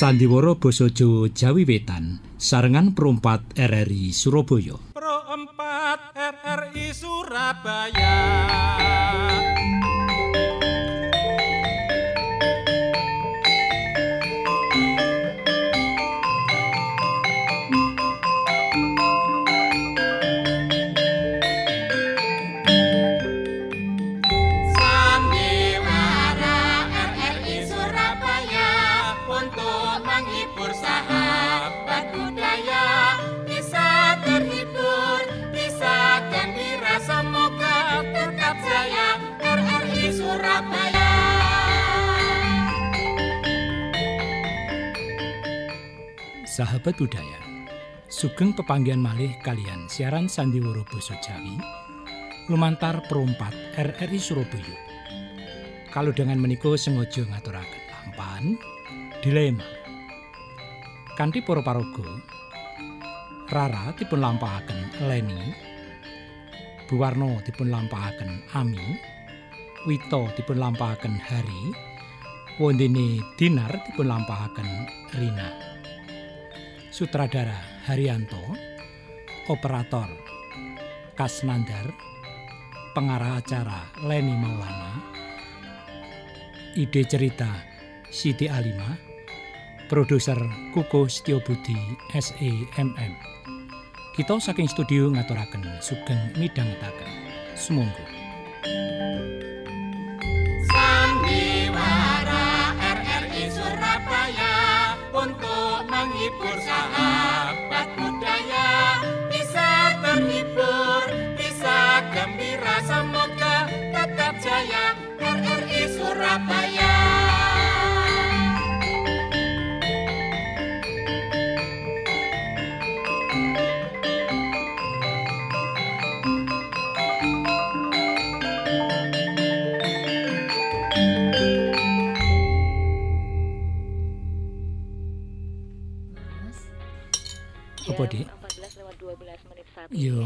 Sandiwara Basa Jawa Jawi Wetan sarengan perumpat RRI Surabaya. 4 RRI Surabaya. Budaya. Sahabat budaya, sugeng pepanggian malih kalian siaran Sandiwara Basa Jawi lumantar perumpat RRI Surabaya. Kalau dengan meniko sengaja ngaturaken lampan dilema. Kanthi para paraga Rara dipun lampahaken Leni, Buwarno dipun lampahaken Ami, Wito dipun lampahaken Hari, wondene Dinar dipun lampahaken Rina. Sutradara Haryanto, operator Kasnandar, pengarah acara Leni Maulana, ide cerita Siti Alima, produser Kuko Setiobudi SEMM. Kita saking studio ngaturaken sugeng midhangetaken. Sumangga. Sandiwara RRI Surabaya untuk menghibur sahabat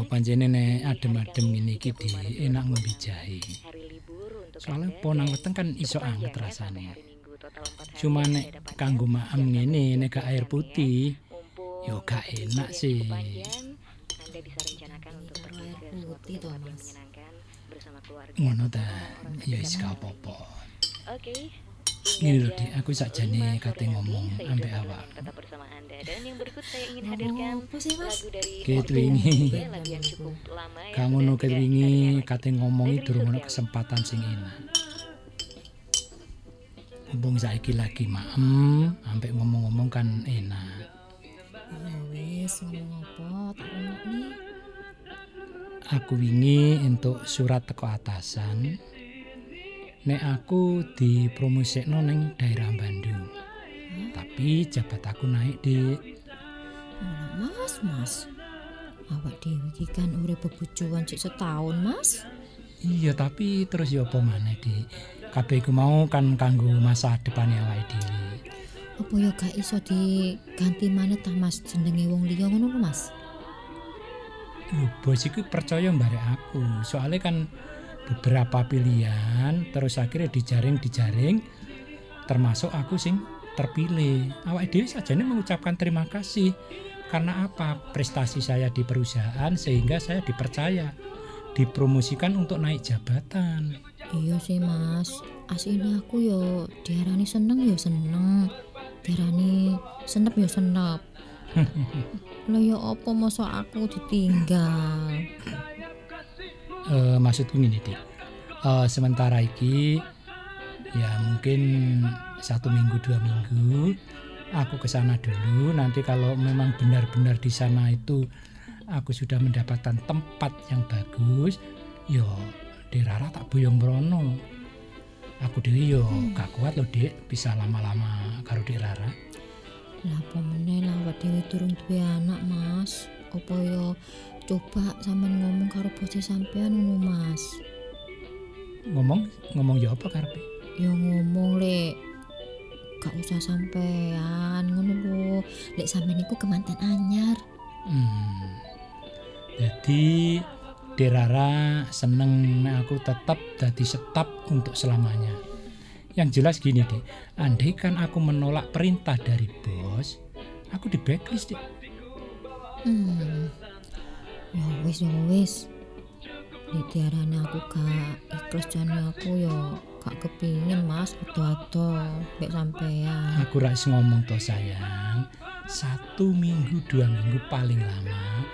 saat Yo ini. panjene nek adem-adem ngene iki enak ngombe Anda ponang weteng kan iso anget ya, rasane. Cuma nek kanggo maem ngene nek gak air ya. putih. Yo gak masih enak sih. Anda bisa rencanakan untuk bersama keluarga. Ngono ta. Ya wis gak apa-apa. Oke. Hingga Dik, jam aku sakjane 5 kate ngomong ambek awak. Fitri tetap bersama Anda. Dan yang berikut saya ingin hadirkan apa sih, Mas? lagu dari wingi. Ya, sudah ngono tidak ket kita wingi kate ngomongi durung ono kesempatan sing enak. Mumpung saiki lagi maem, ambek ngomong-ngomong kan enak. Ya wis ngomong apa tak rungokne. Aku wingi entuk surat teko atasan. Nek aku dipromosikno ning daerah Bandung. Tapi jabat aku naik di Mas, Mas. Awak dhewe iki kan urip bebujuan cek setahun, Mas. Iya tapi terus ya apa maneh di kabeh iku mau kan kanggo masa depan awake dhewe. Apa ya gak iso diganti maneh ta Mas jenenge wong liya ngono Mas? Lho bos iku percaya barek aku. Soalnya kan beberapa pilihan terus akhirnya dijaring-dijaring termasuk aku sing terpilih. Awake dhewe sajane mengucapkan terima kasih karena apa? Prestasi saya di perusahaan sehingga saya dipercaya dipromosikan untuk naik jabatan. Iya sih, Mas. Asline aku yo diarani seneng yo seneng. Diarani senep yo senep. Lah ya apa masa aku ditinggal? Maksudku gini dik. Eh, sementara iki ya mungkin satu minggu dua minggu aku ke sana dulu. Nanti kalau memang benar-benar di sana itu aku sudah mendapatkan tempat yang bagus yo Derara tak boyong merono aku dewi yo gak kuat loh dek bisa lama-lama karo Derara Lah apa meneh lah awak dhewe durung duwe anak, Mas. Apa yo coba sampean ngomong karo bose sampean ngono, Mas. ngomong ngomong ya apa karepe Yo ngomong lek gak usah sampean ngono lho. Lek sampean iku kemanten anyar. Hmm. Jadi Derara seneng aku tetap dadi staf untuk selamanya. Yang jelas gini deh, andai kan aku menolak perintah dari bos, aku di blacklist deh. Hmm. Ya wis ya wis. Nek diarani aku gak ikhlas jane aku ya gak kepingin Mas ado-ado mek sampean. Aku rais ngomong toh sayang, satu minggu dua minggu paling lama,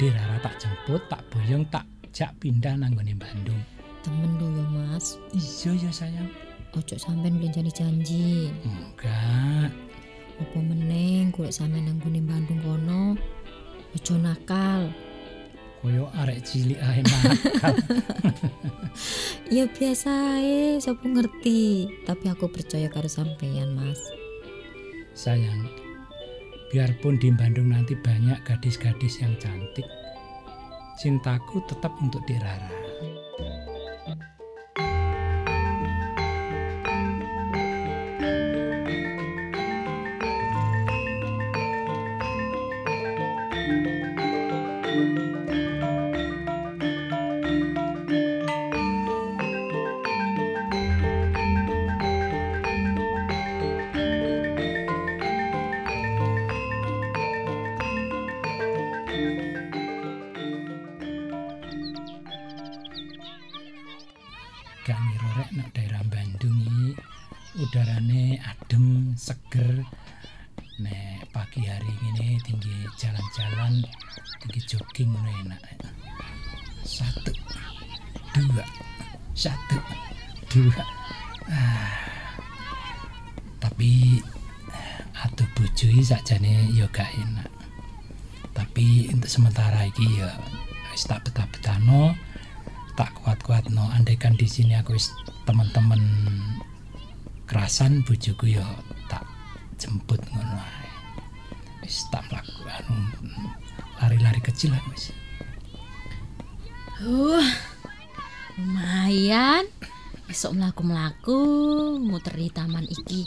Dirara tak jemput, tak boyong, tak jak pindah nanggone Bandung. Temen lo ya Mas. Iya ya sayang. Ojo sampean belenjani janji. Enggak, Apa meneng golek sampean nang gone Bandung kono. Ojo nakal. Koyo arek cilik ae nakal. Ya biasa ae, sapa ngerti. Tapi aku percaya karo sampean, Mas. Sayang, biarpun di Bandung nanti banyak gadis-gadis yang cantik, cintaku tetap untuk Dirara. Jogging enak. Satu, dua, satu, dua. Ah. Tapi atuh bujui sakjane ya gak enak. Tapi untuk sementara iki ya tak betah-betahno tak kuat-kuat no andaikan di sini aku teman-teman kerasan bojoku ya tak jemput ngono lari-lari kecil lah wis Uh, lumayan. Besok melaku-melaku muter di taman iki.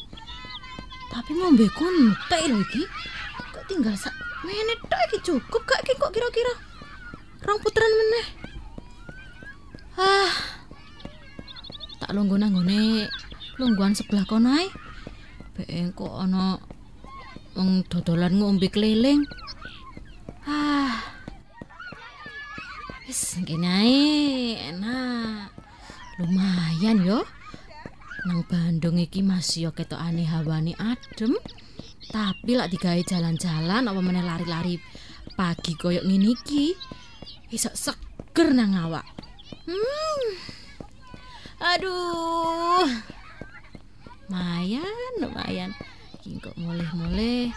Tapi mau entek lho iki. Kok tinggal sak menit tok iki cukup gak iki kok kira-kira. Rong putaran meneh. Ah. Tak lungguh nang nggone lungguhan sebelah ae. Bek kok ana wong dodolan ngombe keliling. Ah. Wis enak. Lumayan yo. Nang Bandung iki masih yo ketokane hawane adem. Tapi lak digawe jalan-jalan apa meneh lari-lari pagi koyo ngene iki. Iso seger nang awak. Hmm. Aduh. Lumayan, lumayan. Iki kok mulih-mulih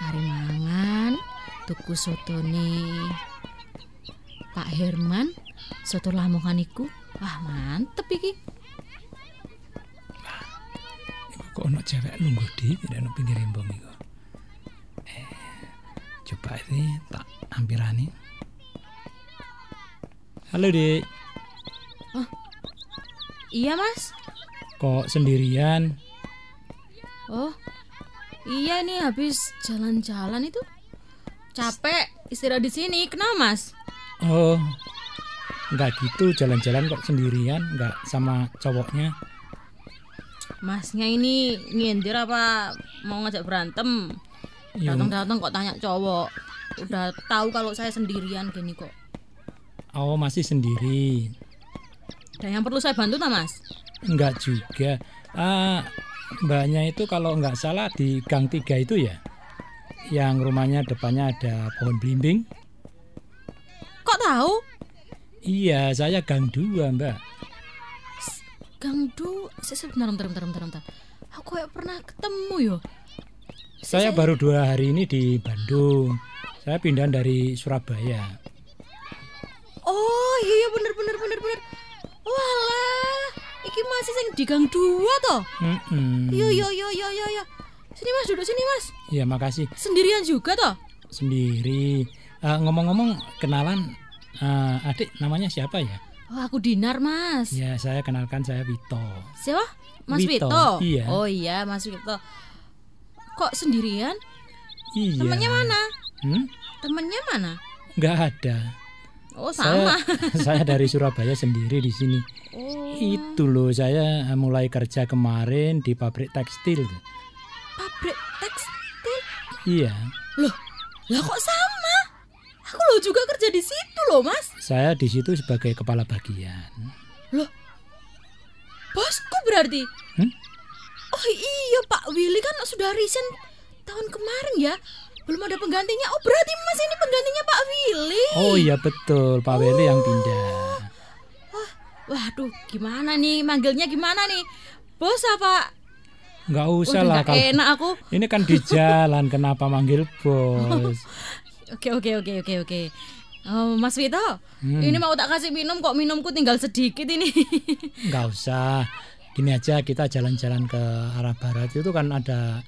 kari mangan tuku sotone Pak Herman soto lamongan iku? Wah mantep iki. Iku kok ono cewek lungguh di tidak ono pinggir embong iku. Eh coba ini tak hampirani halo dek iya mas. Kok sendirian? Oh iya nih habis jalan-jalan itu capek istirahat di sini. Kenapa mas? Oh nggak gitu. Jalan-jalan kok sendirian nggak sama cowoknya. Masnya ini ngindir apa mau ngajak berantem? Ya, datang-datang kok tanya cowok. Udah tahu kalau saya sendirian gini kok. Oh masih sendiri. Dan yang perlu saya bantu tak mas? Enggak juga. Ah, mbaknya itu kalau nggak salah di Gang 3 itu ya. Yang rumahnya depannya ada pohon belimbing. kok tahu Iya, saya Gang 2, Mbak. Gang Du se- sebentar bentar bentar bentar bentar aku kayak pernah ketemu yo Saya baru dua hari ini di Bandung. Saya pindah dari Surabaya. oh iya bener bener bener bener walah iki masih sing di gang dua toh Mm-mm. iya iya iya iya iya iya sini mas duduk sini mas Iya, makasih. sendirian juga toh Sendiri. Ah, ngomong-ngomong, kenalan ah, adik namanya siapa ya? oh aku Dinar mas Ya, saya kenalkan saya Wito. siapa Mas Wito, Wito, iya. oh iya Mas Wito kok sendirian Iya. temennya mana Hmm? temennya mana Nggak ada. oh sama Saya, saya dari Surabaya sendiri di sini. Oh, Itu loh saya mulai kerja kemarin di pabrik tekstil. Pabrik tekstil. Iya, Lah kok sama? Aku lo juga kerja di situ loh, Mas. saya di situ sebagai kepala bagian. Bosku berarti. Hmm? Oh iya, Pak Willy kan sudah resign tahun kemarin ya. Belum ada penggantinya. Oh, berarti Mas ini penggantinya Pak Willy. Oh iya betul, Pak Weli yang pindah. Waduh, gimana nih? Manggilnya gimana nih? Bos apa? Nggak usah Waduh, lah kalau enak aku. ini kan di jalan kenapa manggil bos? Oke, oke, oke, oke, oke. Oh, Mas Vito, Hmm. ini mau tak kasih minum kok minumku tinggal sedikit ini. Nggak usah. Gini aja kita jalan-jalan ke arah barat itu kan ada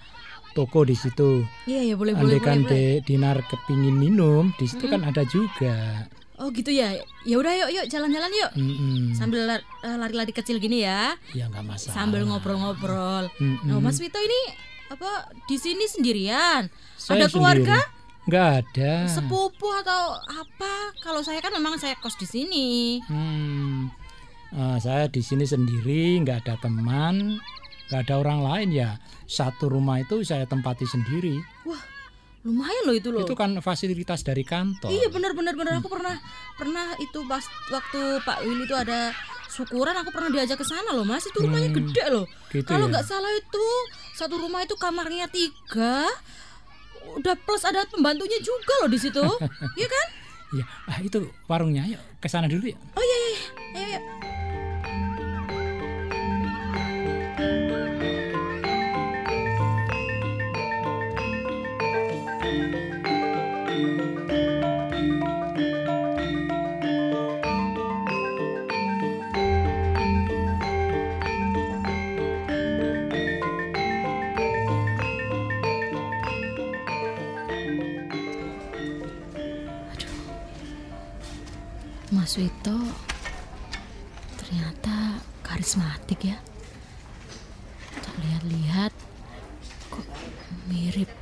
toko di situ. Iya, ya boleh, boleh, Andai kan boleh, Dinar kepingin minum, di situ kan ada juga. Oh, gitu ya. Ya udah yuk, yuk jalan-jalan yuk. Mm-mm. Sambil eh, lari-lari kecil gini ya. Ya nggak masalah. Sambil ngobrol-ngobrol. Mm-mm. Oh, Mas Vito ini apa di sini sendirian? Saya ada keluarga? sendiri. Nggak ada. Sepupu atau apa? Kalau saya kan memang saya kos di sini. Hmm, eh, saya di sini sendiri, nggak ada teman, nggak ada orang lain ya. Satu rumah itu saya tempati sendiri. Lumayan loh itu loh. Itu kan fasilitas dari kantor. Iya benar benar benar aku pernah pernah itu pas waktu Pak Willy itu ada syukuran aku pernah diajak ke sana loh Mas itu rumahnya Hmm, gede loh. gitu Kalau ya? nggak salah itu satu rumah itu kamarnya tiga udah plus ada pembantunya juga loh di situ. Iya kan? Iya, ah, itu warungnya. Yuk ke sana dulu ya. Oh iya iya. iya. Ayo, ayo. Mas Wito ternyata karismatik ya. Tak lihat-lihat kok mirip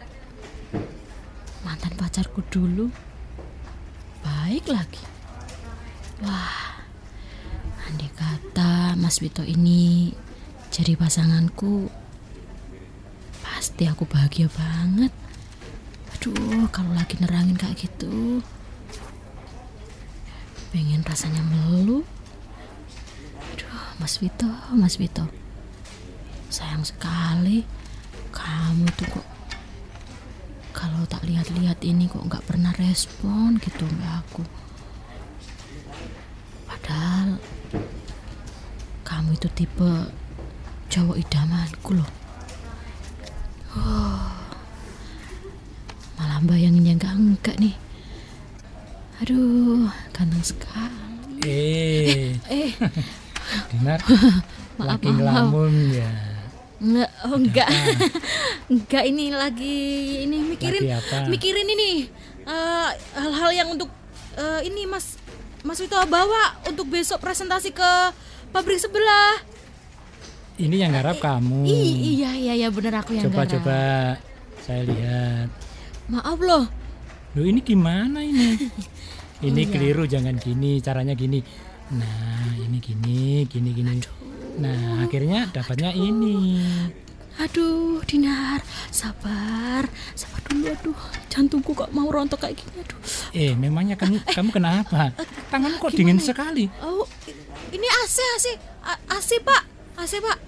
mantan pacarku dulu. Baik lagi. Wah, andai kata Mas Wito ini jadi pasanganku, pasti aku bahagia banget. Aduh, kalau lagi nerangin kayak gitu, pengen rasanya melu. Aduh, Mas Vito, Mas Vito. Sayang sekali kamu tuh kok kalau tak lihat-lihat ini kok nggak pernah respon gitu mbak aku. Padahal kamu itu tipe cowok idamanku loh. Oh, malah bayanginnya nggak enggak nih. Aduh, ganteng sekali. Eh, Eh, Dinar, Maaf, lagi maaf. ngelamun ya. enggak, oh enggak. enggak ini lagi ini mikirin Lagi apa? mikirin ini eh, hal-hal yang untuk eh, ini Mas Mas Wito bawa untuk besok presentasi ke pabrik sebelah. Ini yang garap kamu. Ih, iya iya iya bener aku yang garap. Coba-coba saya lihat. Maaf loh. Loh ini gimana ini? Ini Iya. keliru jangan gini, caranya gini. Nah, ini gini, gini gini. Nah, akhirnya dapatnya ini. Aduh, Dinar, sabar, sabar dulu. Aduh, jantungku kok mau rontok kayak gini. Aduh. Eh, memangnya kamu kamu kenapa? Tanganmu kok dingin sekali? Oh, ini AC, AC, AC Pak, AC Pak.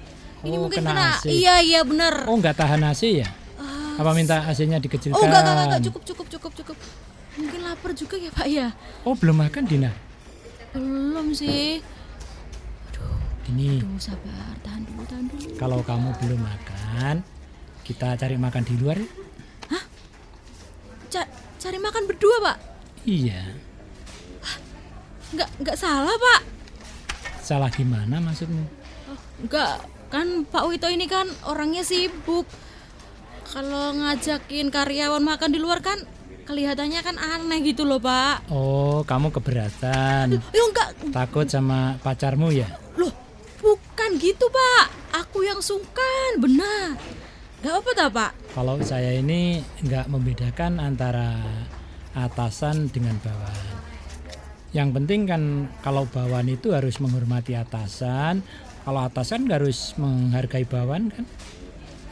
Ini Oh, mungkin kena kena. AC. Iya, iya benar. Oh, nggak tahan AC ya? Apa minta AC-nya dikecilkan? Oh, enggak, enggak, enggak, cukup, cukup, cukup, cukup. Mungkin lapar juga ya Pak ya? Oh, belum makan, Dina? Belum sih. Ini Aduh, sabar, tahan dulu, tahan dulu. kalau kamu belum makan, kita cari makan di luar. yuk. Ca- cari makan berdua Pak. Iya. Enggak, enggak salah Pak. Salah gimana maksudmu? Oh, enggak, kan Pak Wito ini kan orangnya sibuk. Kalau ngajakin karyawan makan di luar kan kelihatannya kan aneh gitu loh Pak. Oh, kamu keberatan. Ya enggak, Takut sama pacarmu ya? Loh, bukan gitu, Pak. Aku yang sungkan, benar. Gak apa tak, Pak? Kalau saya ini nggak membedakan antara atasan dengan bawahan. Yang penting kan kalau bawahan itu harus menghormati atasan. Kalau atasan harus menghargai bawahan kan.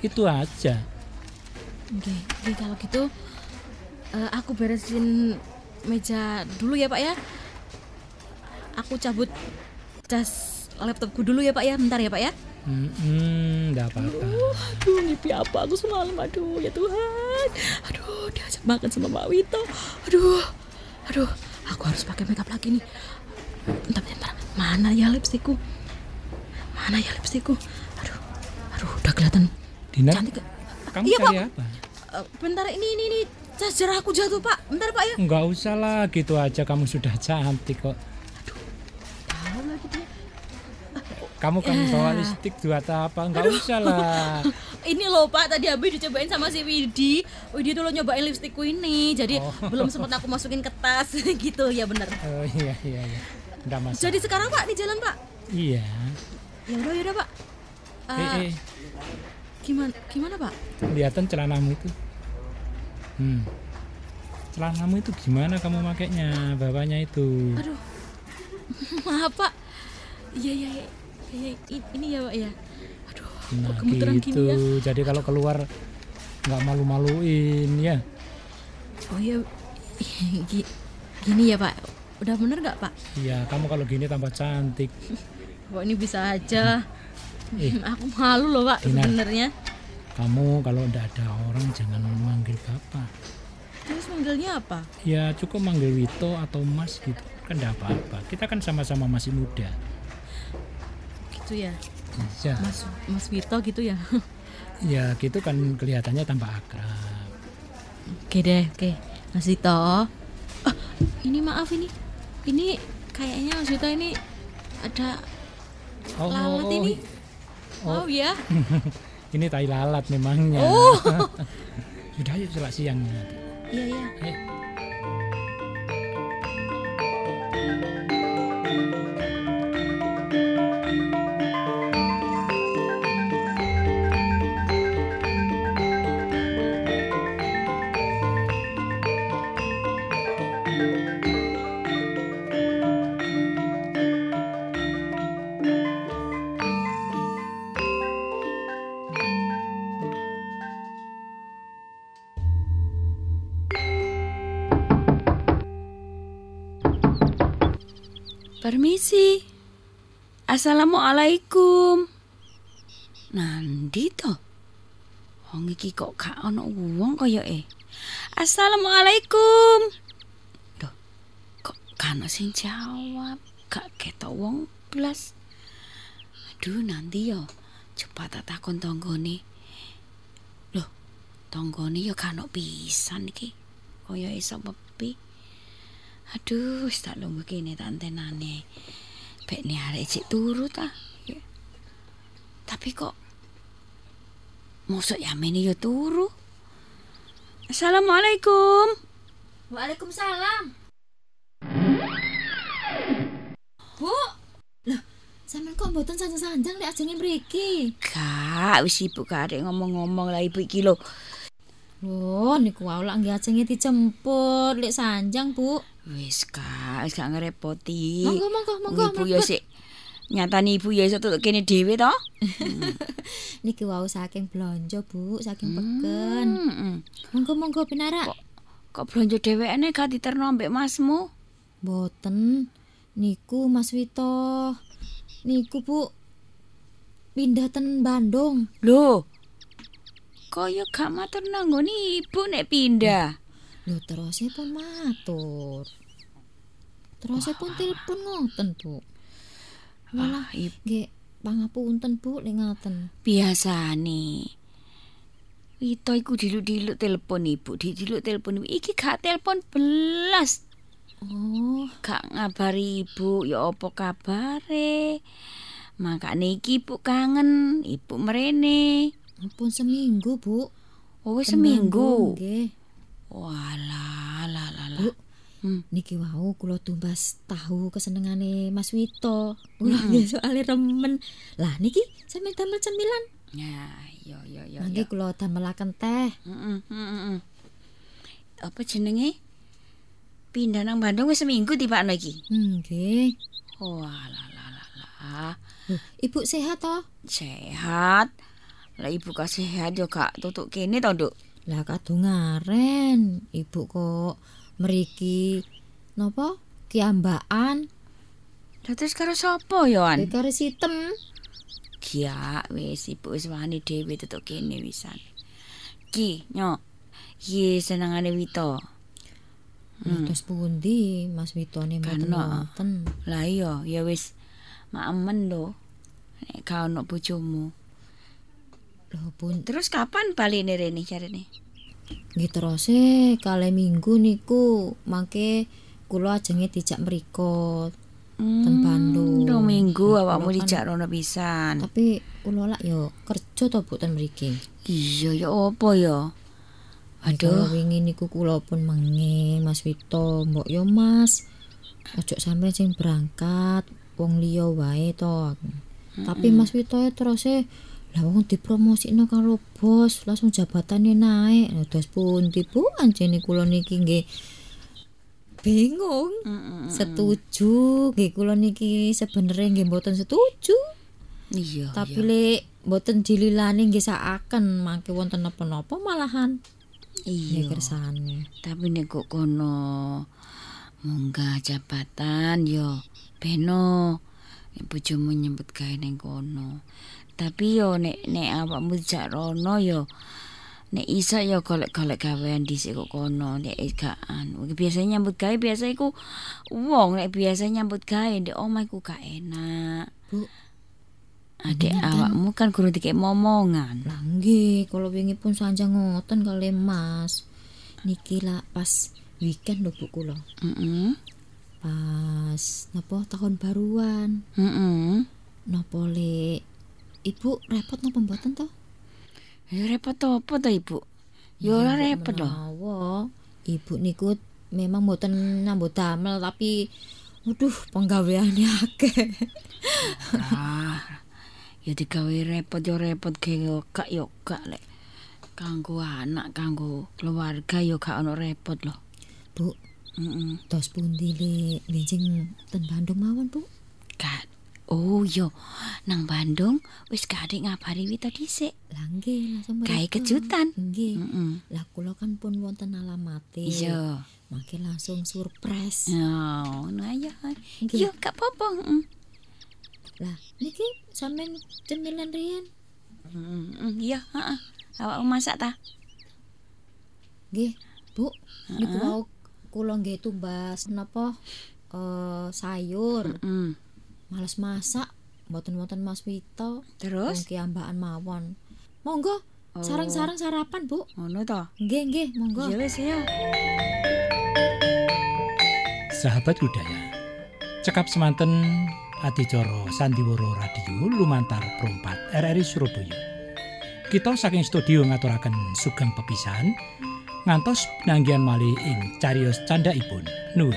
Itu aja. Oke, oke, kalau gitu eh, aku beresin meja dulu ya Pak ya. Aku cabut cas laptopku dulu ya Pak ya, bentar ya Pak ya. Hmm, enggak apa-apa. Aduh, mimpi apa aku semalam, aduh ya Tuhan. Aduh, diajak makan sama Mbak Wito. Aduh, aduh, aku harus pakai makeup lagi nih. Bentar, bentar, mana ya lipstikku? Mana ya lipstikku? Aduh, aduh, udah kelihatan Dinar, cantik. kamu Iya, cari Pak. apa? Eh, bentar, ini, ini, ini, charger aku jatuh Pak. Bentar Pak ya. Enggak usah lah, gitu aja kamu sudah cantik kok. Tahu lagi dia. Kamu kan bawa lipstick buat apa? Enggak usah lah. Ini loh Pak, tadi habis dicobain sama si Widi. Widi tuh lo nyobain lipstikku ini. Jadi Oh. belum sempat aku masukin ke tas gitu ya bener. Oh iya iya iya. Enggak masalah. Jadi sekarang Pak di jalan Pak. Iya. Ya udah ya udah Pak. Eh, Eh, eh, gimana gimana Pak? kelihatan celanamu itu. Hmm. Celanamu itu gimana kamu makainya? Bawahnya itu. Aduh. Maaf Pak. Iya iya i- ini ya Pak ya. Aduh, Nah, gitu. gini ya? Jadi kalau keluar nggak malu-maluin ya. Oh iya. Gi- Gini ya Pak. Udah bener nggak Pak? Iya, kamu kalau gini tambah cantik. Kok ini bisa aja. Eh. Aku malu loh Pak sebenarnya. Kamu kalau ndak ada orang jangan manggil bapak. Terus manggilnya apa? Ya cukup manggil Wito atau Mas gitu. Kan ndak apa-apa. Kita kan sama-sama masih muda. Gitu ya. Iya. Mas Mas Wito gitu ya. Ya gitu kan kelihatannya tambah akrab. Oke deh, oke. Mas Wito. Ah, ini maaf ini. Ini kayaknya Mas Wito ini ada Oh, lalat oh, ini. oh. Oh, ya. ini tai lalat memangnya. Oh. Sudah yuk selak siang. Iya, iya. Ayo. Permisi. Assalamualaikum. Nandi to? Wong iki kok gak ana wong kaya e. Assalamualaikum. Loh, kok gak ana sing jawab? Gak ketok wong blas. Aduh, nanti yo cepat tak takon tanggane. Loh, tanggane yo gak ana pisan iki. Kaya iso mepi. Aduh, wis tak lungguh kene tak antenane. Bek ni arek cek turu ta. Ya. Tapi kok Mosok Yamini ya turu. Assalamualaikum. Waalaikumsalam. Bu, lah sampean kok mboten sanjang-sanjang lek ajenge mriki? Kak, wis ibu karek ngomong-ngomong lah ibu iki lho. Loh, niku wae lak nggih ajenge dijemput lek sanjang, Bu. Wis kak, wis gak ngerepoti. Monggo monggo monggo. Ibu ya sik nyatani ibu ya iso tutuk kene dhewe to. Niki wau saking blonjo, Bu, saking peken. Hmm. Monggo monggo pinara. Kok kok blonjo dhewekne gak diterno mbek masmu? Boten. Niku Mas Wito. Niku Bu pindah ten Bandung. Lho. Kaya gak matur nanggone ibu nek pindah. Lho terus pun matur. Terus pun telepon ngoten, Bu. Walah, Ah, ibu nggih pangapunten, Bu, lek ngaten. biasane. Wito iku diluk-diluk telepon ibu, diluk telepon ibu. Iki gak telepon belas. Oh, Gak ngabari ibu ya apa kabare. Makane iki ibu kangen, ibu merene. Ampun seminggu, Bu. Oh seminggu. Nggih. Walah, lah lah lah. Bu, Hmm. niki wau kula tumbas tahu kesenengane Mas Wito. Wah, nggih soalé remen. Lah niki sampeyan damel cemilan. Ya, yo yo yo. Mangke yo. kula damelaken teh. Heeh, heeh, heeh. Apa jenenge? pindah nang Bandung wis seminggu tibakno iki. Nggih. Wah, lah lah lah Ibu sehat toh? Sehat. Lah ibu sehat yo gak tutuk kene to, Nduk. Lah kadungaren, Ibu kok mriki napa? Kiambaan, Lah terus karo sapa yo, An? karo sitem. Kia wis ibu wis wani dhewe tutuk kene wisan. Ki, nyok. Ye senengane Wito. Hmm. Terus pundi Mas Witone mboten wonten? Lah iya, ya wis maamen lho. Nek gak ono bojomu. Lho pun Terus kapan balikne rene jarene? nggih terose kalih minggu niku mangke kula ajenge dijak mriko. Ten Bandung. Rong minggu Lah, awakmu kula kan- dijak rono pisan. Tapi kula lak yo kerja to Bu ten mriki. Iya ya opo ya? Aduh, wingi niku kula pun mengi Mas Wito, mbok yo Mas. Ojo sampe sing berangkat wong liya wae to. Tapi Mas Wito ya terus e lah wong dipromosikno karo bos, langsung jabatane naik. Lah terus pundi Bu anjene kula niki nggih bingung. Setuju, nggih kula niki sebenarnya nggih mboten setuju. iya. Tapi iya. lek mboten dililani nggih sakaken mangke wonten napa-napa malahan. iya. Kersane. Tapi nek kok kono munggah jabatan yo beno nek bojomu nyambut gawe ning kono. Tapi yo nek nek awakmu dijak rono yo nek isa yo golek-golek gawean dhisik kok kono nek gak anu biasanya nyambut gawe biasa iku wong nek biasa nyambut gawe ndek omah iku gak enak. Bu. Adek kan? awakmu kan kudu dikek momongan. Lah nggih, kalau wingi pun sanjang ngoten kali Mas. Niki lah pas weekend lho Bu kula. Heeh. Pas napa tahun baruan. Heeh. Napa le Ibu repot napa mboten to? Ya repot apa to, Ibu? Ya ora repot menawa Ibu niku memang mboten nyambut damel tapi Waduh, penggaweane akeh. Ah, ya digawe repot ya repot ge yo gak yo gak lek. Kanggo anak, kanggo keluarga yo gak ono repot loh. Bu, Heeh. tos pundi le benjing ten Bandung mawon, Bu? Gak. Oh yo, nang Bandung wis ada ngabari Wito dhisik. Lah nggih, langsung Gawe kejutan. Nggih. Heeh. Lah kula kan pun wonten alamate. Iya. Mangke langsung surprise. Ya, ngono aja. Nggih. Yo gak apa-apa. heeh. Lah, niki sampean cemilan riyen. Heeh, Iya, heeh. Awakmu masak ta? Nggih, Bu. Niku wau kula nggih tumbas napa eh sayur. Heeh. Males masak. Mboten-mboten Mas Wito. Terus? Kiambaan mawon. Monggo, sarang-sarang sarapan, Bu. Ngono to. Nggih, nggih, monggo. Ya wis ya. Sahabat budaya, cekap semanten adicara Sandiwara Radio lumantar perumpat RRI Surabaya. Kita saking studio ngaturaken sugeng pepisan ngantos penanggihan malih ing cariyos candhaipun. Nuwun.